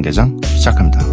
개장 시작합니다.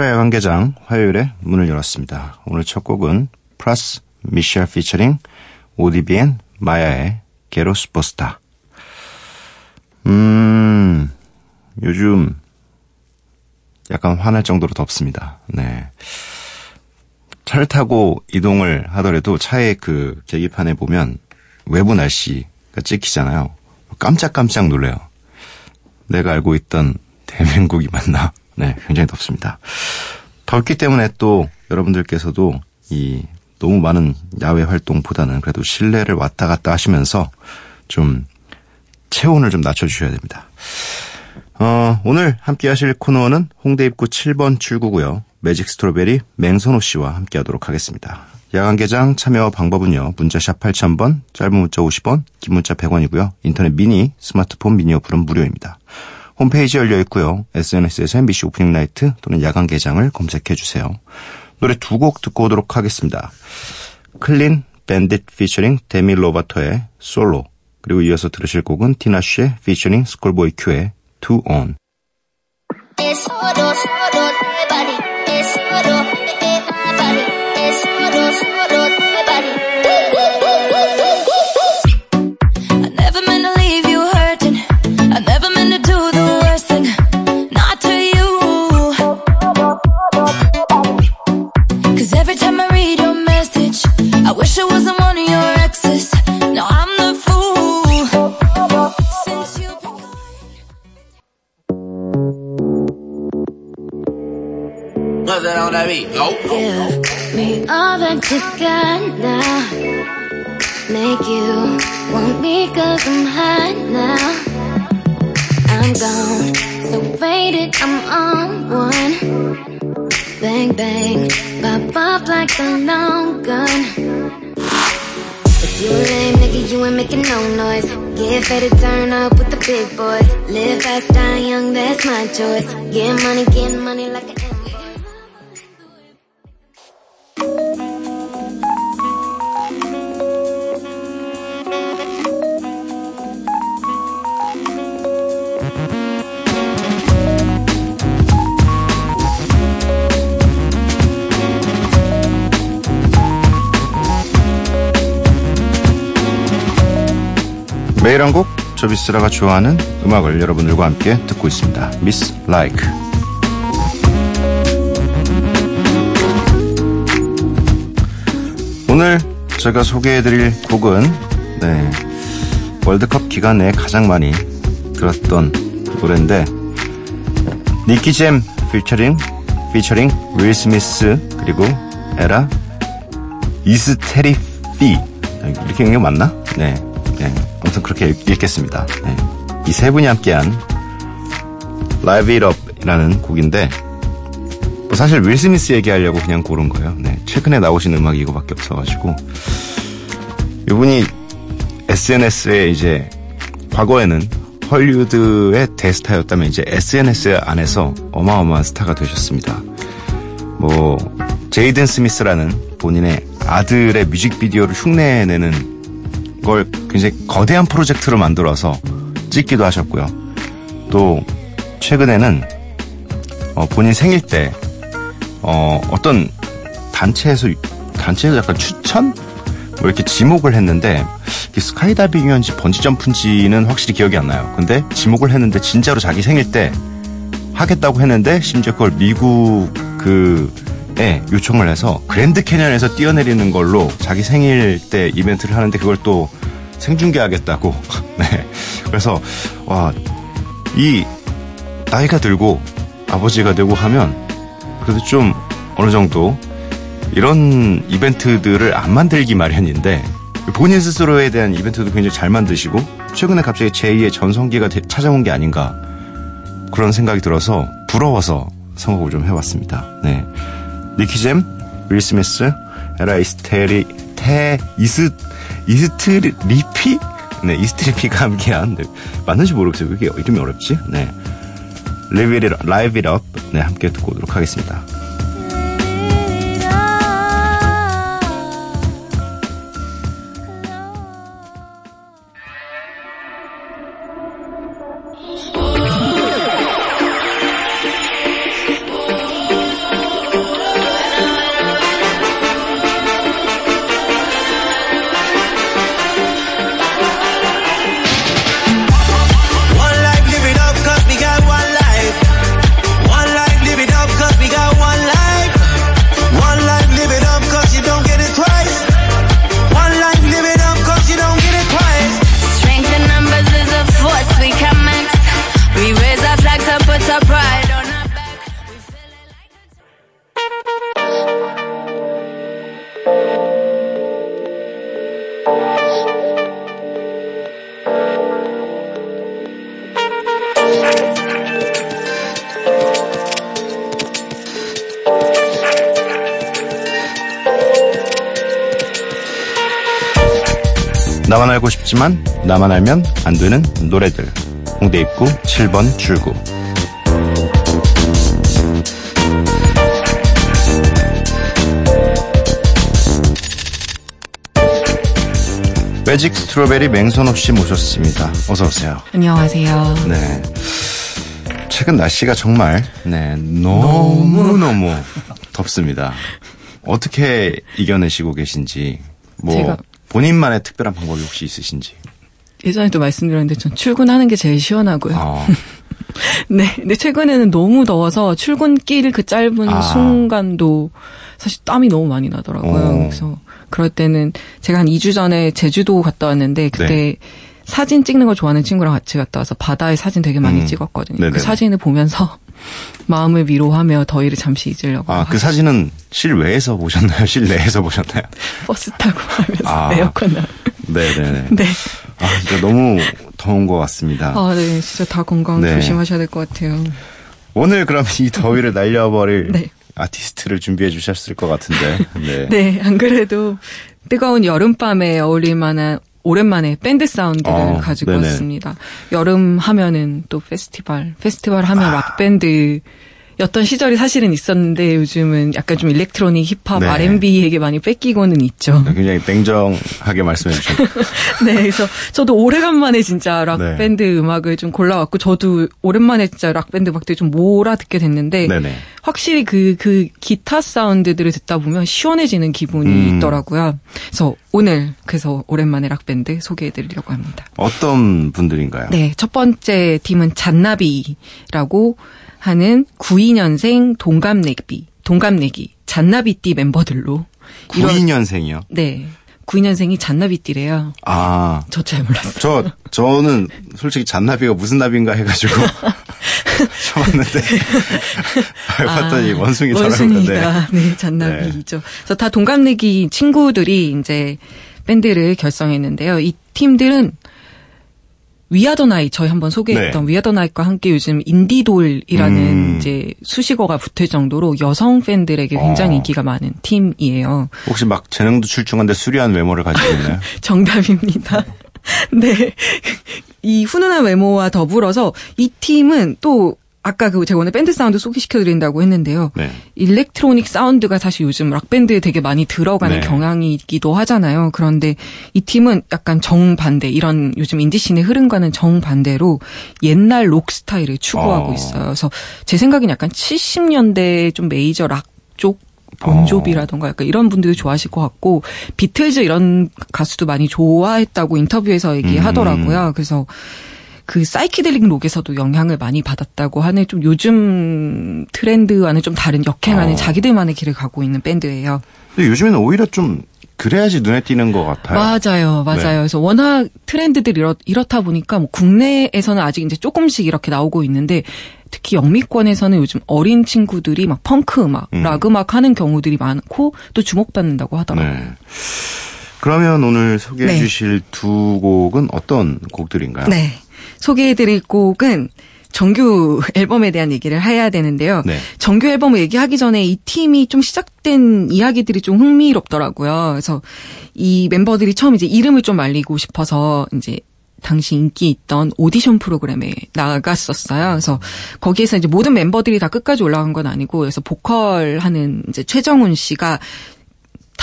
야간 개장 화요일에 문을 열었습니다. 오늘 첫 곡은 플러스 미셸 피처링 오디비엔 마야의 게로 슈퍼스타. 음, 요즘 약간 화날 정도로 덥습니다. 네. 차를 타고 이동을 하더라도 차의 그 계기판에 보면 외부 날씨가 찍히잖아요. 깜짝깜짝 놀래요. 내가 알고 있던 대명국이 맞나? 네, 굉장히 덥습니다. 덥기 때문에 또 여러분들께서도 이 너무 많은 야외 활동보다는 그래도 실내를 왔다 갔다 하시면서 좀 체온을 좀 낮춰주셔야 됩니다. 어, 오늘 함께 하실 코너는 홍대 입구 7번 출구고요. 매직 스트로베리 맹선호 씨와 함께 하도록 하겠습니다. 야간 개장 참여 방법은요. 문자샵 8000번, 짧은 문자 50원, 긴 문자 100원이고요. 인터넷 미니, 스마트폰 미니 어플은 무료입니다. 홈페이지 열려 있고요. SNS에서 MBC Opening Night 또는 야간 개장을 검색해 주세요. 노래 두 곡 듣고 오도록 하겠습니다. Clean Bandit featuring Demi Lovato의 Solo 그리고 이어서 들으실 곡은 Tinashe의 featuring ScHoolboy Q의 To I wish I wasn't one of your exes. Now I'm the fool. Since you've been gone. Nothing on that beat. Go. Give me all that you got now. Make you want me cause I'm hot now. I'm gone, so faded, I'm on one. Bang, bang, pop up like a long gun. If you lame nigga, you ain't making no noise. Get ready to turn up with the big boys. Live fast, die young, that's my choice. Get money, get money like an invoice. 매일 한곡 저비스라가 좋아하는 음악을 여러분들과 함께 듣고 있습니다. 미스 라이크 오늘 제가 소개해드릴 곡은 네, 월드컵 기간 내에 가장 많이 들었던 노래인데 니키잼 피처링 피처링 윌 스미스 그리고 에라 이스테리피 이렇게 읽는 게 맞나? 네, 네. 아무튼 그렇게 읽, 읽겠습니다. 네. 이세 분이 함께한 Live It Up이라는 곡인데 뭐 사실 윌 스미스 얘기하려고 그냥 고른 거예요. 네, 최근에 나오신 음악이 이거밖에 없어가지고 이분이 SNS에 이제 과거에는 헐리우드의 대스타였다면 이제 SNS 안에서 어마어마한 스타가 되셨습니다. 뭐 제이든 스미스라는 본인의 아들의 뮤직비디오를 흉내내는 걸 굉장히 거대한 프로젝트로 만들어서 찍기도 하셨고요. 또 최근에는 어, 본인 생일 때 어, 어떤 단체에서 단체에서 약간 추천 뭐 이렇게 지목을 했는데 이게 스카이다이빙이었는지 번지점프인지는 확실히 기억이 안 나요. 근데 지목을 했는데 진짜로 자기 생일 때 하겠다고 했는데 심지어 그걸 미국 그 에 요청을 해서 그랜드 캐년에서 뛰어내리는 걸로 자기 생일 때 이벤트를 하는데 그걸 또 생중계하겠다고. 네. 그래서 와 이 나이가 들고 아버지가 되고 하면 그래도 좀 어느 정도 이런 이벤트들을 안 만들기 마련인데 본인 스스로에 대한 이벤트도 굉장히 잘 만드시고 최근에 갑자기 제2의 전성기가 되- 찾아온 게 아닌가 그런 생각이 들어서 부러워서 선곡을 좀 해봤습니다. 네, Nicky Jam, Will Smith, Era 이스테리 테 이스 Istrefi 네 Istrefi가 함께한 네, 맞는지 모르겠어요. 왜 이렇게 이름이 어렵지? 네, Live It Up, Live It Up 네 함께 듣고 오도록 하겠습니다. 싶지만 나만 알면 안 되는 노래들. 홍대 입구 7번 출구. 매직 스트로베리 맹선호 씨 모셨습니다. 어서 오세요. 안녕하세요. 네. 최근 날씨가 정말 네, 너무 너무 덥습니다. 어떻게 이겨내시고 계신지 뭐 제가- 본인만의 특별한 방법이 혹시 있으신지. 예전에도 말씀드렸는데 전 출근하는 게 제일 시원하고요. 아, 네. 근데 최근에는 너무 더워서 출근길 그 짧은 아. 순간도 사실 땀이 너무 많이 나더라고요. 어. 그래서 그럴 때는 제가 한 2주 전에 제주도 갔다 왔는데 그때 네. 사진 찍는 걸 좋아하는 친구랑 같이 갔다 와서 바다에 사진 되게 많이 음. 찍었거든요. 네네네. 그 사진을 보면서 마음을 위로하며 더위를 잠시 잊으려고 아, 그 사진은 실외에서 보셨나요? 실내에서 보셨나요? 버스 타고 하면서 아. 에어컨 나. 네네네. 네. 아, 진짜 너무 더운 것 같습니다. 아, 네. 진짜 다 건강 네. 조심하셔야 될 것 같아요. 오늘 그럼 이 더위를 날려버릴 네. 아티스트를 준비해 주셨을 것 같은데. 네. 네, 안 그래도 뜨거운 여름밤에 어울릴 만한 오랜만에 밴드 사운드를 어, 가지고 네네. 왔습니다. 여름 하면은 또 페스티벌, 페스티벌 하면 아. 락 밴드 였던 시절이 사실은 있었는데 요즘은 약간 좀 electronic, 힙합, 네. R&B에게 많이 뺏기고는 있죠. 굉장히 냉정하게 말씀해 주셨고. 네, 그래서 저도 오래간만에 진짜 네. 락밴드 음악을 좀 골라왔고 저도 오랜만에 진짜 락 밴드 음악들 좀 몰아 듣게 됐는데 네네. 확실히 그, 그 기타 사운드들을 듣다 보면 시원해지는 기분이 음. 있더라고요. 그래서 오늘 그래서 오랜만에 락 밴드 소개해 드리려고 합니다. 어떤 분들인가요? 네, 첫 번째 팀은 잔나비라고 하는 92년생 동갑내기, 동갑내기, 잔나비띠 멤버들로. 이런- 92년생이요. 네. 92년생이 잔나비띠래요. 아, 저 잘 몰랐어요. 저, 저는 솔직히 잔나비가 무슨 나비인가 해가지고 쳐봤는데, 봤더니 원숭이 사람인데. 아, 원숭이가 네 잔나비죠. 그래서 다 동갑내기 친구들이 이제 밴드를 결성했는데요. 이 팀들은 위아더나잇 저희 한번 소개했던 네. 위아더나잇과 함께 요즘 인디돌이라는 음. 이제 수식어가 붙을 정도로 여성 팬들에게 굉장히 어. 인기가 많은 팀이에요. 혹시 막 재능도 출중한데 수려한 외모를 가지고 있나요? 정답입니다. 네. 이 훈훈한 외모와 더불어서 이 팀은 또 아까 그 제가 오늘 밴드 사운드 소개시켜 드린다고 했는데요. 네. electronic 사운드가 사실 요즘 락 밴드에 되게 많이 들어가는 네. 경향이 있기도 하잖아요. 그런데 이 팀은 약간 정반대, 이런 요즘 인디 씬의 흐름과는 정반대로 옛날 록 스타일을 추구하고 어. 있어요. 그래서 제 생각엔 약간 70년대 좀 메이저 락쪽 어. 본조비라던가 약간 이런 분들도 좋아하실 것 같고 비틀즈 이런 가수도 많이 좋아했다고 인터뷰에서 얘기하더라고요. 음. 그래서 그 사이키델릭 록에서도 영향을 많이 받았다고 하는 좀 요즘 트렌드와는 좀 다른 역행하는 어. 자기들만의 길을 가고 있는 밴드예요. 근데 요즘에는 오히려 좀 그래야지 눈에 띄는 것 같아요. 맞아요, 맞아요. 네. 그래서 워낙 트렌드들이 이렇, 이렇다 보니까 뭐 국내에서는 아직 이제 조금씩 이렇게 나오고 있는데 특히 영미권에서는 요즘 어린 친구들이 막 펑크 음악, 음. 락 음악 하는 경우들이 많고 또 주목받는다고 하더라고요. 네. 그러면 오늘 소개해 네. 주실 두 곡은 어떤 곡들인가요? 네. 소개해드릴 곡은 정규 앨범에 대한 얘기를 해야 되는데요. 네. 정규 앨범을 얘기하기 전에 이 팀이 좀 시작된 이야기들이 좀 흥미롭더라고요. 그래서 이 멤버들이 처음 이제 이름을 좀 알리고 싶어서 이제 당시 인기 있던 오디션 프로그램에 나갔었어요. 그래서 거기에서 이제 모든 멤버들이 다 끝까지 올라간 건 아니고 그래서 보컬 하는 이제 최정훈 씨가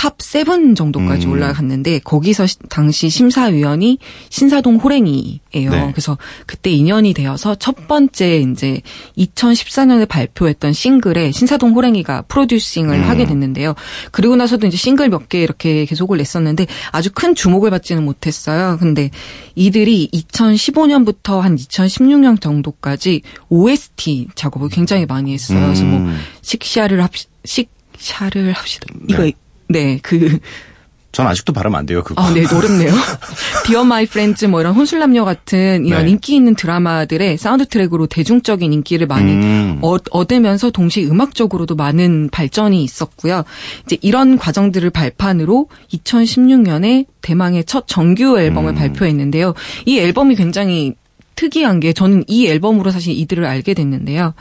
top seven 정도까지 음. 올라갔는데 거기서 시- 당시 심사위원이 신사동 호랭이예요. 네. 그래서 그때 인연이 되어서 첫 번째 이제 2014년에 발표했던 싱글에 신사동 호랭이가 프로듀싱을 음. 하게 됐는데요. 그리고 나서도 이제 싱글 몇 개 이렇게 계속을 냈었는데 아주 큰 주목을 받지는 못했어요. 근데 이들이 2015년부터 한 2016년 정도까지 OST 작업을 굉장히 많이 했어요. 그래서 뭐 음. 식샤를 합시 식샤를 합시다. 이거 네. 네, 그 전 아직도 발음 안 돼요, 그거. 아, 네, 어렵네요. Dear My Friends 뭐 이런 혼술남녀 같은 이런 네. 인기 있는 드라마들의 사운드 트랙으로 대중적인 인기를 많이 음. 얻, 얻으면서 동시에 음악적으로도 많은 발전이 있었고요. 이제 이런 과정들을 발판으로 2016년에 대망의 첫 정규 앨범을 음. 발표했는데요. 이 앨범이 굉장히 특이한 게 저는 이 앨범으로 사실 이들을 알게 됐는데요.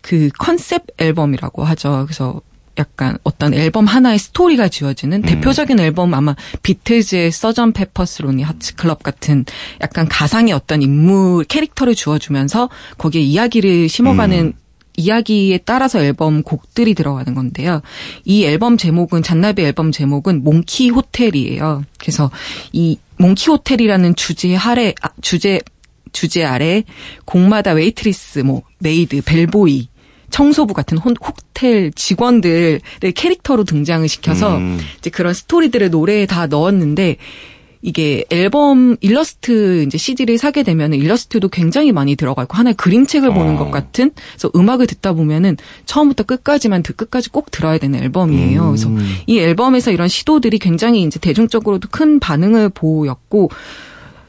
그 컨셉 앨범이라고 하죠. 그래서 약간 어떤 앨범 하나의 스토리가 지어지는 대표적인 앨범 아마 비틀즈의 Sgt. Pepper's Lonely Hearts Club 같은 약간 가상의 어떤 인물 캐릭터를 주어주면서 거기에 이야기를 심어가는 이야기에 따라서 앨범 곡들이 들어가는 건데요. 이 앨범 제목은 잔나비 앨범 제목은 Monkey Hotel이에요. 그래서 이 Monkey Hotel이라는 주제 아래 아, 주제 주제 아래 곡마다 웨이트리스, 뭐 메이드, 벨보이, 청소부 같은 혼- 호텔 직원들을 캐릭터로 등장을 시켜서 음. 이제 그런 스토리들을 노래에 다 넣었는데 이게 앨범 일러스트 이제 CD를 사게 되면 일러스트도 굉장히 많이 들어가 있고 하나의 그림책을 보는 어. 것 같은 그래서 음악을 듣다 보면은 처음부터 끝까지만 듣 끝까지 꼭 들어야 되는 앨범이에요. 그래서 이 앨범에서 이런 시도들이 굉장히 이제 대중적으로도 큰 반응을 보였고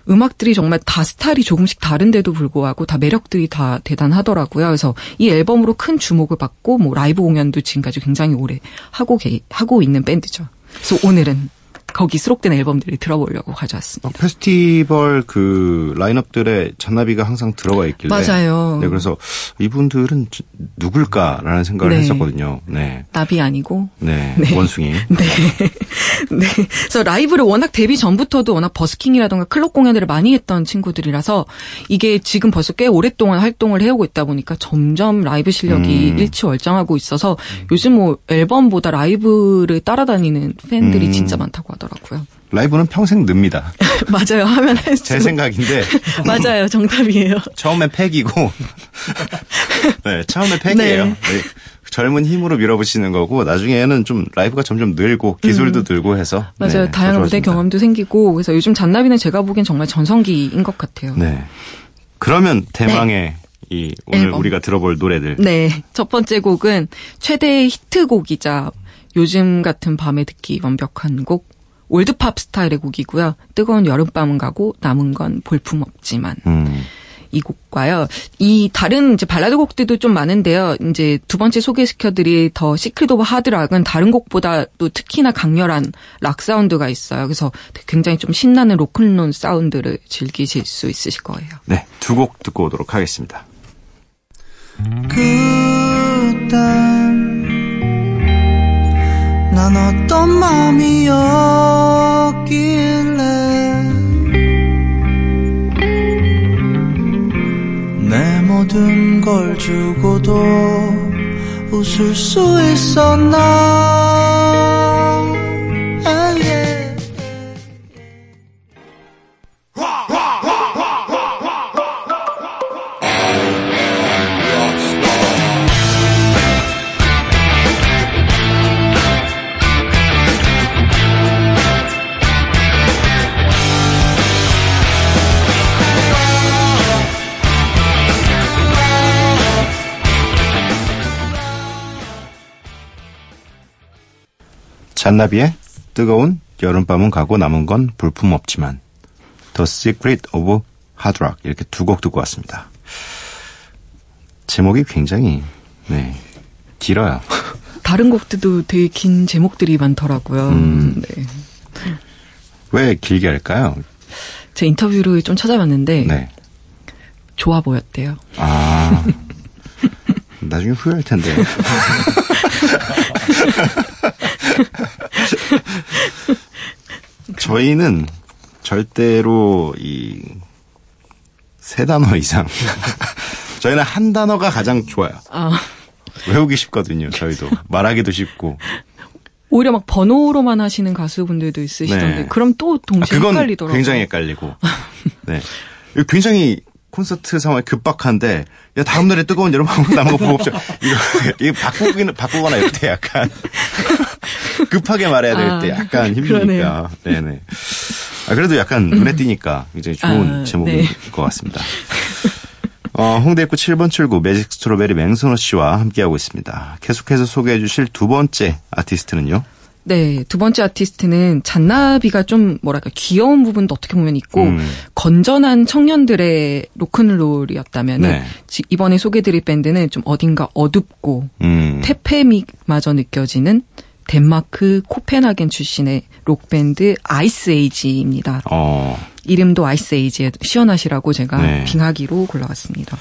음악들이 정말 다 스타일이 조금씩 다른데도 불구하고 다 매력들이 다 대단하더라고요. 그래서 이 앨범으로 큰 주목을 받고 뭐 라이브 공연도 지금까지 굉장히 오래 하고 계, 하고 있는 밴드죠. 그래서 오늘은 거기 수록된 앨범들을 들어보려고 가져왔습니다. 어, 페스티벌 그 라인업들에 잔나비가 항상 들어가 있길래 맞아요. 네, 그래서 이분들은 지- 누굴까라는 생각을 네. 했었거든요. 네. 나비 아니고 네. 네. 원숭이. 네. 네. 그래서 라이브를 워낙 데뷔 전부터도 워낙 버스킹이라던가 클럽 공연들을 많이 했던 친구들이라서 이게 지금 벌써 꽤 오랫동안 활동을 해오고 있다 보니까 점점 라이브 실력이 음. 일치월장하고 있어서 요즘 뭐 앨범보다 라이브를 따라다니는 팬들이 음. 진짜 많다고 하더라고요. 라이브는 평생 늡니다. 맞아요. 하면. 제 생각인데 맞아요. 정답이에요. 처음엔 팩이고 네, 처음에 팩이에요. 네. 네, 젊은 힘으로 밀어붙이는 거고 나중에는 좀 라이브가 점점 늘고 기술도 늘고 해서 음. 맞아요. 네, 다양한 더 무대. 경험도 생기고 그래서 요즘 잔나비는 제가 보기엔 정말 전성기인 것 같아요. 네. 그러면 대망의 이 오늘 앨범. 우리가 들어볼 노래들 네. 첫 번째 곡은 최대 히트곡이자 요즘 같은 밤에 듣기 완벽한 곡 old pop 스타일의 곡이고요. 뜨거운 여름밤은 가고 남은 건 볼품 없지만 음. 이 곡과요. 이 다른 이제 발라드 곡들도 좀 많은데요. 이제 두 번째 소개시켜드릴 The Secret of Hard Rock은 다른 곡보다 또 특히나 강렬한 락 사운드가 있어요. 그래서 굉장히 좀 신나는 로큰롤 사운드를 즐기실 수 있으실 거예요. 네, 두 곡 듣고 오도록 하겠습니다. 그땐 난 어떤 마음이었길래 내 모든 걸 주고도 웃을 수 있었나 잔나비의 뜨거운 여름밤은 가고 남은 건 볼품 없지만 The Secret of Hard Rock 이렇게 두 곡 듣고 왔습니다. 제목이 굉장히 네 길어요. 다른 곡들도 되게 긴 제목들이 많더라고요. 음. 네. 왜 길게 할까요? 제 인터뷰를 좀 찾아봤는데 네. 좋아 보였대요. 아. 나중에 후회할 텐데. 저희는 절대로 이 세 단어 이상. 저희는 한 단어가 가장 좋아요. 아, 외우기 쉽거든요, 저희도. 말하기도 쉽고. 오히려 막 번호로만 하시는 가수분들도 있으시던데 네. 그럼 또 아, 동시에 그건 헷갈리더라고요. 굉장히 헷갈리고. 네. 굉장히 콘서트 상황이 급박한데, 야, 다음 노래 뜨거운 여름 한국 남은 거 보고 없죠. 이거, 이거 바꾸기는, 바꾸거나 때 약간, 급하게 말해야 될때 아, 약간 힘드니까. 네네. 아, 그래도 약간 눈에 띄니까 굉장히 좋은 아, 제목인 네. 것 같습니다. 어, 홍대 입구 7번 출구 매직 스트로베리 맹선호 씨와 함께하고 있습니다. 계속해서 소개해 주실 두 번째 아티스트는요? 네, 두 번째 아티스트는 잔나비가 좀 뭐랄까 귀여운 부분도 어떻게 보면 있고 음. 건전한 청년들의 로큰롤이었다면은 네. 지- 이번에 소개드릴 밴드는 좀 어딘가 어둡고 음. 테페믹마저 느껴지는 덴마크 코펜하겐 출신의 록밴드 Iceage입니다. 어, 이름도 아이스 에이지에 시원하시라고 제가 네. 빙하기로 골라왔습니다.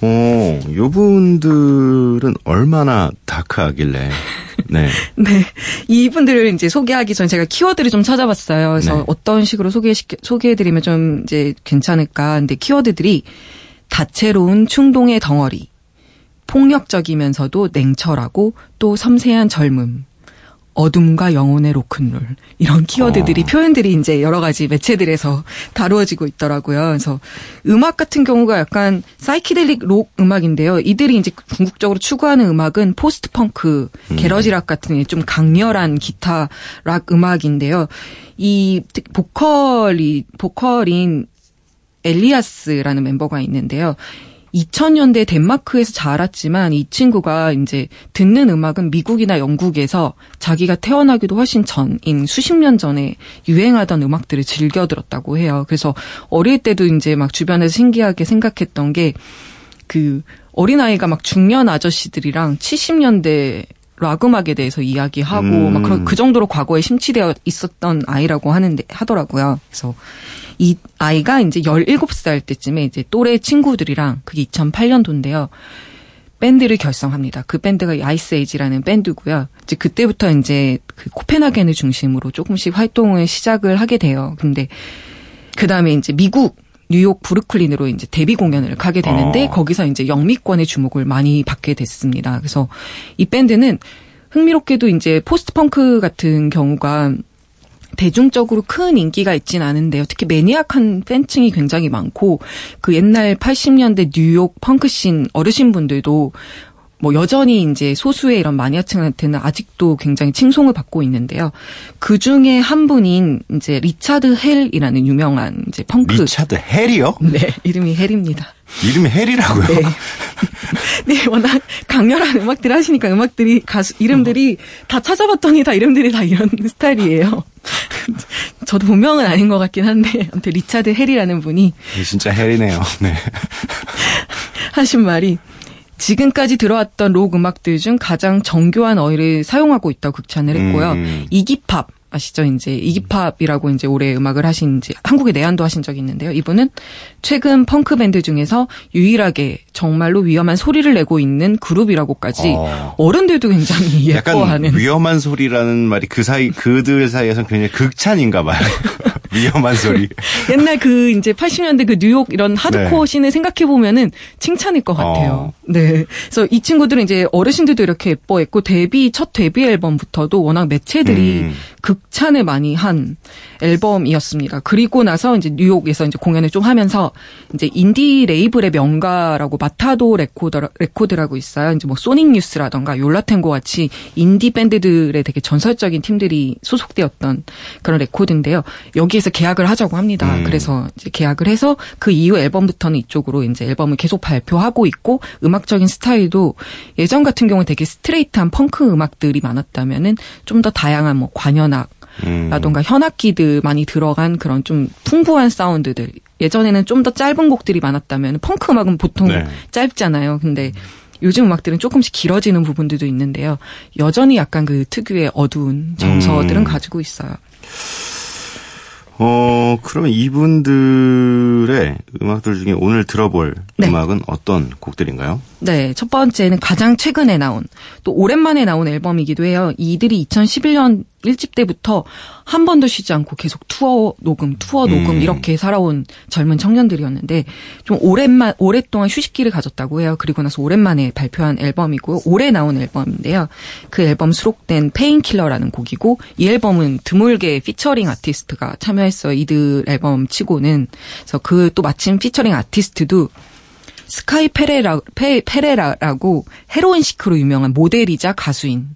어, 요 분들은 얼마나 dark하길래. 네. 네. 이분들을 이제 소개하기 전에 제가 키워드를 좀 찾아봤어요. 그래서 네. 어떤 식으로 소개 소개해드리면 좀 이제 괜찮을까. 근데 키워드들이 다채로운 충동의 덩어리, 폭력적이면서도 냉철하고 또 섬세한 젊음, 어둠과 영혼의 로큰롤 이런 키워드들이 어. 표현들이 이제 여러 가지 매체들에서 다루어지고 있더라고요. 그래서 음악 같은 경우가 약간 사이키델릭 록 음악인데요. 이들이 이제 궁극적으로 추구하는 음악은 post punk, garage rock 같은 좀 강렬한 기타 락 음악인데요. 이 특- 보컬이 보컬인 엘리아스라는 멤버가 있는데요. 2000년대 덴마크에서 자랐지만 이 친구가 이제 듣는 음악은 미국이나 영국에서 자기가 태어나기도 훨씬 전인 수십 년 전에 유행하던 음악들을 즐겨 들었다고 해요. 그래서 어릴 때도 이제 막 주변에서 신기하게 생각했던 게 그 어린아이가 막 중년 아저씨들이랑 70년대 락 음악에 대해서 이야기하고 음. 막 그런 그 정도로 과거에 심취되어 있었던 아이라고 하는데 하더라고요. 그래서 이 아이가 이제 17살 때쯤에 이제 또래 친구들이랑 그게 2008년도인데요. 밴드를 결성합니다. 그 밴드가 이 Iceage라는 밴드고요. 이제 그때부터 이제 그 코펜하겐을 중심으로 조금씩 활동을 시작을 하게 돼요. 근데 그 다음에 이제 미국 뉴욕 브루클린으로 이제 데뷔 공연을 가게 되는데 어. 거기서 이제 영미권의 주목을 많이 받게 됐습니다. 그래서 이 밴드는 흥미롭게도 이제 post punk 같은 경우가 대중적으로 큰 인기가 있진 않은데요. 특히 maniac한 팬층이 굉장히 많고 그 옛날 80년대 뉴욕 punk scene 어르신분들도 뭐 여전히 이제 소수의 이런 마니아층한테는 아직도 굉장히 칭송을 받고 있는데요. 그 중에 한 분인 이제 Richard Hell이라는 유명한 이제 펑크 Richard Hell이요? 네 이름이 Hell입니다. 이름이 Hell이라고요? 네. 네, 워낙 강렬한 음악들 하시니까 음악들이 가수 이름들이 다 찾아봤더니 다 이름들이 다 이런 스타일이에요. 저도 본명은 아닌 것 같긴 한데 아무튼 Richard Hell이라는 분이 진짜 hell이네요. 네. 하신 말이 지금까지 들어왔던 록 음악들 중 가장 정교한 어휘를 사용하고 있다고 극찬을 했고요. 음. Iggy Pop 아시죠? 이제 Iggy Pop이라고 이제 오래 음악을 하신 이제 한국에 내한도 하신 적이 있는데요. 이분은 최근 펑크 밴드 중에서 유일하게 정말로 위험한 소리를 내고 있는 그룹이라고까지 어. 어른들도 굉장히 약간 예뻐하는 위험한 소리라는 말이 그 사이 그들 사이에서는 굉장히 극찬인가 봐요. 위험한 소리. 옛날 그 이제 80년대 그 뉴욕 이런 하드코어 네. scene을 생각해 보면은 칭찬일 것 같아요. 어. 네. 그래서 이 친구들은 이제 어르신들도 이렇게 예뻐했고 데뷔 첫 데뷔 앨범부터도 워낙 매체들이 음. 극찬을 많이 한 앨범이었습니다. 그리고 나서 이제 뉴욕에서 이제 공연을 좀 하면서 이제 인디 레이블의 명가라고 Matador Records 레코드라고 있어요. 이제 뭐 Sonic Youth라던가 Yo La Tengo 같이 인디 밴드들의 되게 전설적인 팀들이 소속되었던 그런 레코드인데요. 여기 에서 계약을 하자고 합니다. 음. 그래서 이제 계약을 해서 그 이후 앨범부터는 이쪽으로 이제 앨범을 계속 발표하고 있고 음악적인 스타일도 예전 같은 경우는 되게 스트레이트한 펑크 음악들이 많았다면은 좀 더 다양한 뭐 관현악 음. 라던가 현악기들 많이 들어간 그런 좀 풍부한 사운드들. 예전에는 좀 더 짧은 곡들이 많았다면 펑크 음악은 보통 네. 짧잖아요. 근데 요즘 음악들은 조금씩 길어지는 부분들도 있는데요. 여전히 약간 그 특유의 어두운 정서들은 음. 가지고 있어요. 어, 그러면 이분들의 음악들 중에 오늘 들어볼 네. 음악은 어떤 곡들인가요? 네, 첫 번째는 가장 최근에 나온 또 오랜만에 나온 앨범이기도 해요. 이들이 2011년 1집 때부터 한 번도 쉬지 않고 계속 투어 녹음, 투어 녹음 음. 이렇게 살아온 젊은 청년들이었는데 좀 오랜만 오랫동안 휴식기를 가졌다고 해요. 그리고 나서 오랜만에 발표한 앨범이고 올해 나온 앨범인데요. 그 앨범 수록된 Painkiller라는 곡이고 이 앨범은 드물게 피처링 아티스트가 참여했어요. 이들 앨범 치고는 그래서 그 또 마침 피처링 아티스트도 Sky Ferreira, 페, Ferreira라고 헤로인 시크로 유명한 모델이자 가수인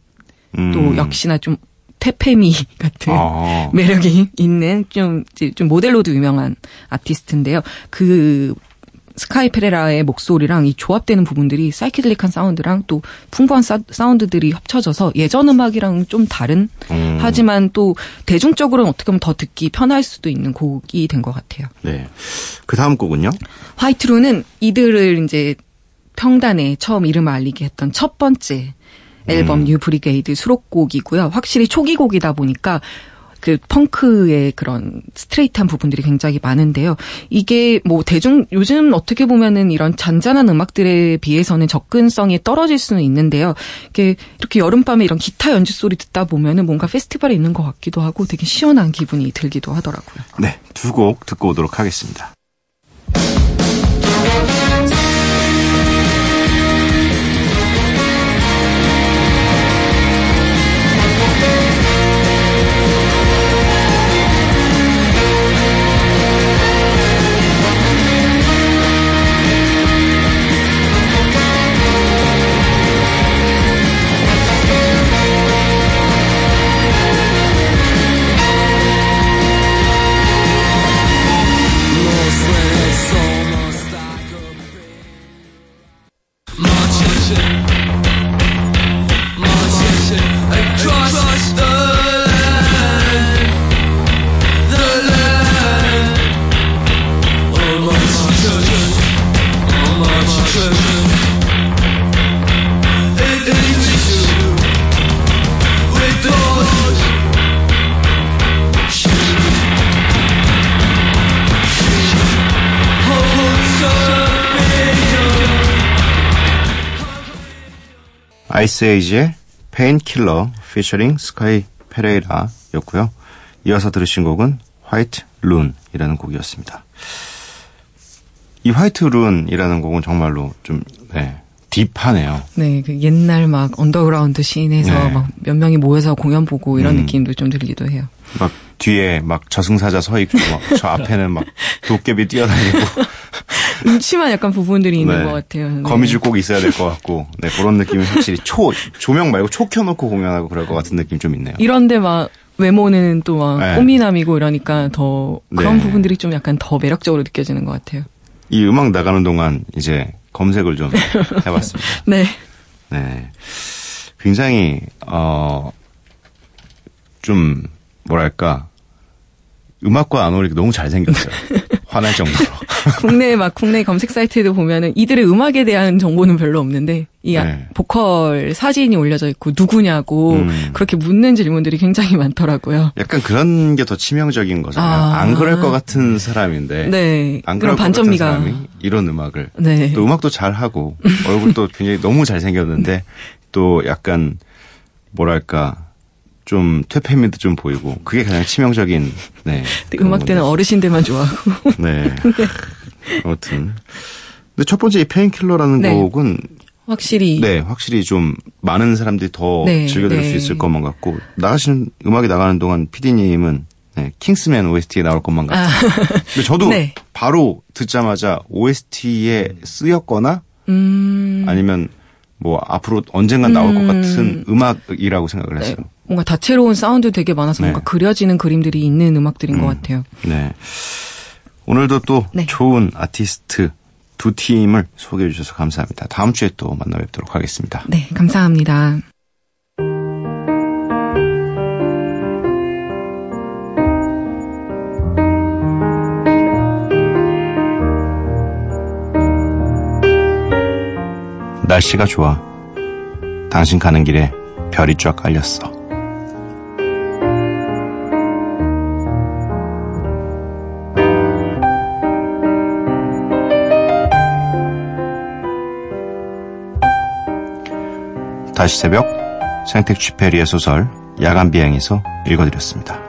음. 또 역시나 좀 퇴폐미 같은 아. 매력이 있는 좀, 좀 모델로도 유명한 아티스트인데요. 그 Sky Ferreira의 목소리랑 이 조합되는 부분들이 사이키델릭한 사운드랑 또 풍부한 사, 사운드들이 합쳐져서 예전 음악이랑 좀 다른 음. 하지만 또 대중적으로는 어떻게 보면 더 듣기 편할 수도 있는 곡이 된 것 같아요. 네. 그 다음 곡은요? White Rune은 이들을 이제 평단에 처음 이름을 알리게 했던 첫 번째 앨범 음. New Brigade 수록곡이고요. 확실히 초기 곡이다 보니까 그 펑크의 그런 스트레이트한 부분들이 굉장히 많은데요. 이게 뭐 대중 요즘 어떻게 보면은 이런 잔잔한 음악들에 비해서는 접근성이 떨어질 수는 있는데요. 이게 이렇게 여름밤에 이런 기타 연주 소리 듣다 보면은 뭔가 페스티벌에 있는 것 같기도 하고 되게 시원한 기분이 들기도 하더라고요. 네. 두 곡 듣고 오도록 하겠습니다. 아이스에이지의 Painkiller 피처링 스카이 페레이라였고요. 이어서 들으신 곡은 White Rune이라는 곡이었습니다. 이 White Rune이라는 곡은 정말로 좀 네, deep하네요. 네, 그 옛날 막 언더그라운드 씬에서 네. 막몇 명이 모여서 공연 보고 이런 음. 느낌도 좀 들기도 해요. 막 뒤에 막 저승사자 서 있고 막 저 앞에는 막 도깨비 뛰어다니고 음침한 약간 부분들이 있는 네. 것 같아요. 네. 거미줄 꼭 있어야 될 것 같고 네, 그런 느낌이 확실히 초 조명 말고 초 켜놓고 공연하고 그럴 것 같은 느낌 좀 있네요. 이런데 막 외모는 또막 네. 꽃미남이고 이러니까 더 그런 네. 부분들이 좀 약간 더 매력적으로 느껴지는 것 같아요. 이 음악 나가는 동안 이제 검색을 좀 해봤습니다. 네. 네. 굉장히, 어, 좀, 뭐랄까, 음악과 안 어울리게 너무 잘생겼어요. 화날 정도로. 국내 막 국내 검색 사이트에도 보면은 이들의 음악에 대한 정보는 별로 없는데 이 아- 네. 보컬 사진이 올려져 있고 누구냐고 음. 그렇게 묻는 질문들이 굉장히 많더라고요. 약간 그런 게 더 치명적인 거잖아요. 아. 안 그럴 것 같은 사람인데. 네. 안 그럴 것 같은 반전미가 사람이 이런 음악을. 네. 또 음악도 잘 하고, 얼굴도 굉장히 너무 잘 생겼는데, 또 약간, 뭐랄까, 좀 퇴폐미도 좀 보이고, 그게 가장 치명적인, 네. 근데 그런 음악 때는 건데. 어르신들만 좋아하고 네. 아무튼. 근데 첫 번째 이 Painkiller라는 네. 곡은 확실히 네, 확실히 좀 많은 사람들이 더 네, 즐겨 들을 네. 수 있을 것만 같고 나가시는 음악이 나가는 동안 PD님은 네, 킹스맨 OST에 나올 것만 같아요. 근데 저도 네. 바로 듣자마자 OST에 쓰였거나 음, 아니면 뭐 앞으로 언젠간 나올 것 음. 같은 음악이라고 생각을 네, 했어요. 뭔가 다채로운 사운드 되게 많아서 네. 뭔가 그려지는 그림들이 있는 음악들인 것 같아요. 네. 오늘도 또 네. 좋은 아티스트 두 팀을 소개해 주셔서 감사합니다. 다음 주에 또 만나 뵙도록 하겠습니다. 네, 감사합니다. 날씨가 좋아. 당신 가는 길에 별이 쫙 깔렸어. 다시 새벽 생택 쥐페리의 소설 야간 비행에서 읽어드렸습니다.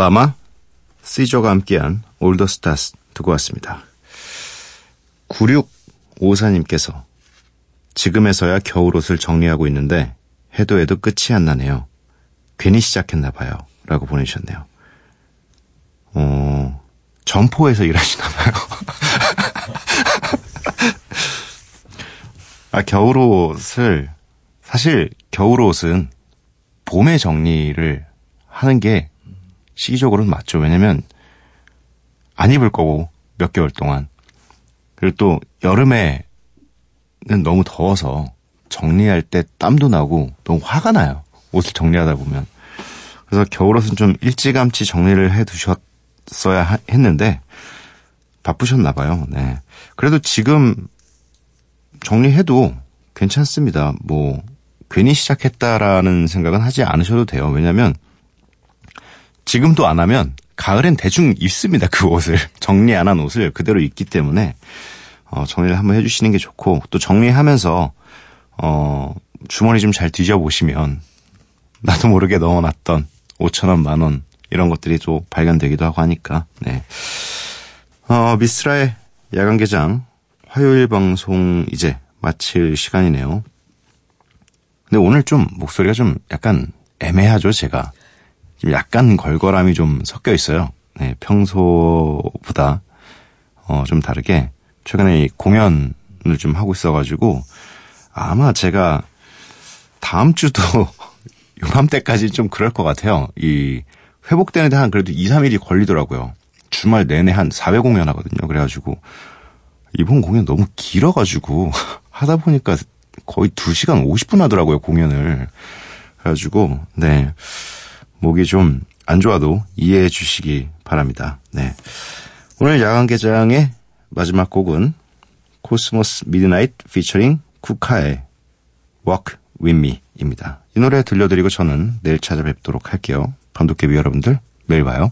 라마, 시저가 함께한 올더 스타스 듣고 왔습니다. 9654님께서 지금에서야 겨울옷을 정리하고 있는데 해도 해도 끝이 안 나네요. 괜히 시작했나 봐요. 라고 보내주셨네요. 어, 점포에서 일하시나 봐요. 아, 겨울옷을, 사실 겨울옷은 봄에 정리를 하는 게 시기적으로는 맞죠. 왜냐면 안 입을 거고 몇 개월 동안. 그리고 또 여름에는 너무 더워서 정리할 때 땀도 나고 너무 화가 나요. 옷을 정리하다 보면. 그래서 겨울옷은 좀 일찌감치 정리를 해 두셨어야 하- 했는데 바쁘셨나 봐요. 네. 그래도 지금 정리해도 괜찮습니다. 뭐 괜히 시작했다라는 생각은 하지 않으셔도 돼요. 왜냐면 지금도 안 하면 가을엔 대충 입습니다. 그 옷을 정리 안 한 옷을 그대로 입기 때문에 어, 정리를 한번 해주시는 게 좋고 또 정리하면서 어, 주머니 좀 잘 뒤져 보시면 나도 모르게 넣어놨던 5천 원, 만원 이런 것들이 또 발견되기도 하고 하니까 네. 어, 미스라의 야간 개장 화요일 방송 이제 마칠 시간이네요. 근데 오늘 좀 목소리가 좀 약간 애매하죠, 제가. 좀 약간 걸걸함이 좀 섞여 있어요. 네, 평소보다 어, 좀 다르게 최근에 이 공연을 좀 하고 있어가지고 아마 제가 다음 주도 요맘때까지 좀 그럴 것 같아요. 이 회복되는데 한 그래도 2, 3일이 걸리더라고요. 주말 내내 한 4회 공연 하거든요. 그래가지고 이번 공연 너무 길어가지고 하다 보니까 거의 2시간 50분 하더라고요, 공연을. 그래가지고, 네. 목이 좀 안 좋아도 이해해 주시기 바랍니다. 네. 오늘 야간 개장의 마지막 곡은 코스모스 미드나잇 피처링 쿠카의 Walk With Me입니다. 이 노래 들려드리고 저는 내일 찾아뵙도록 할게요. 밤도깨비 여러분들, 매일 봐요.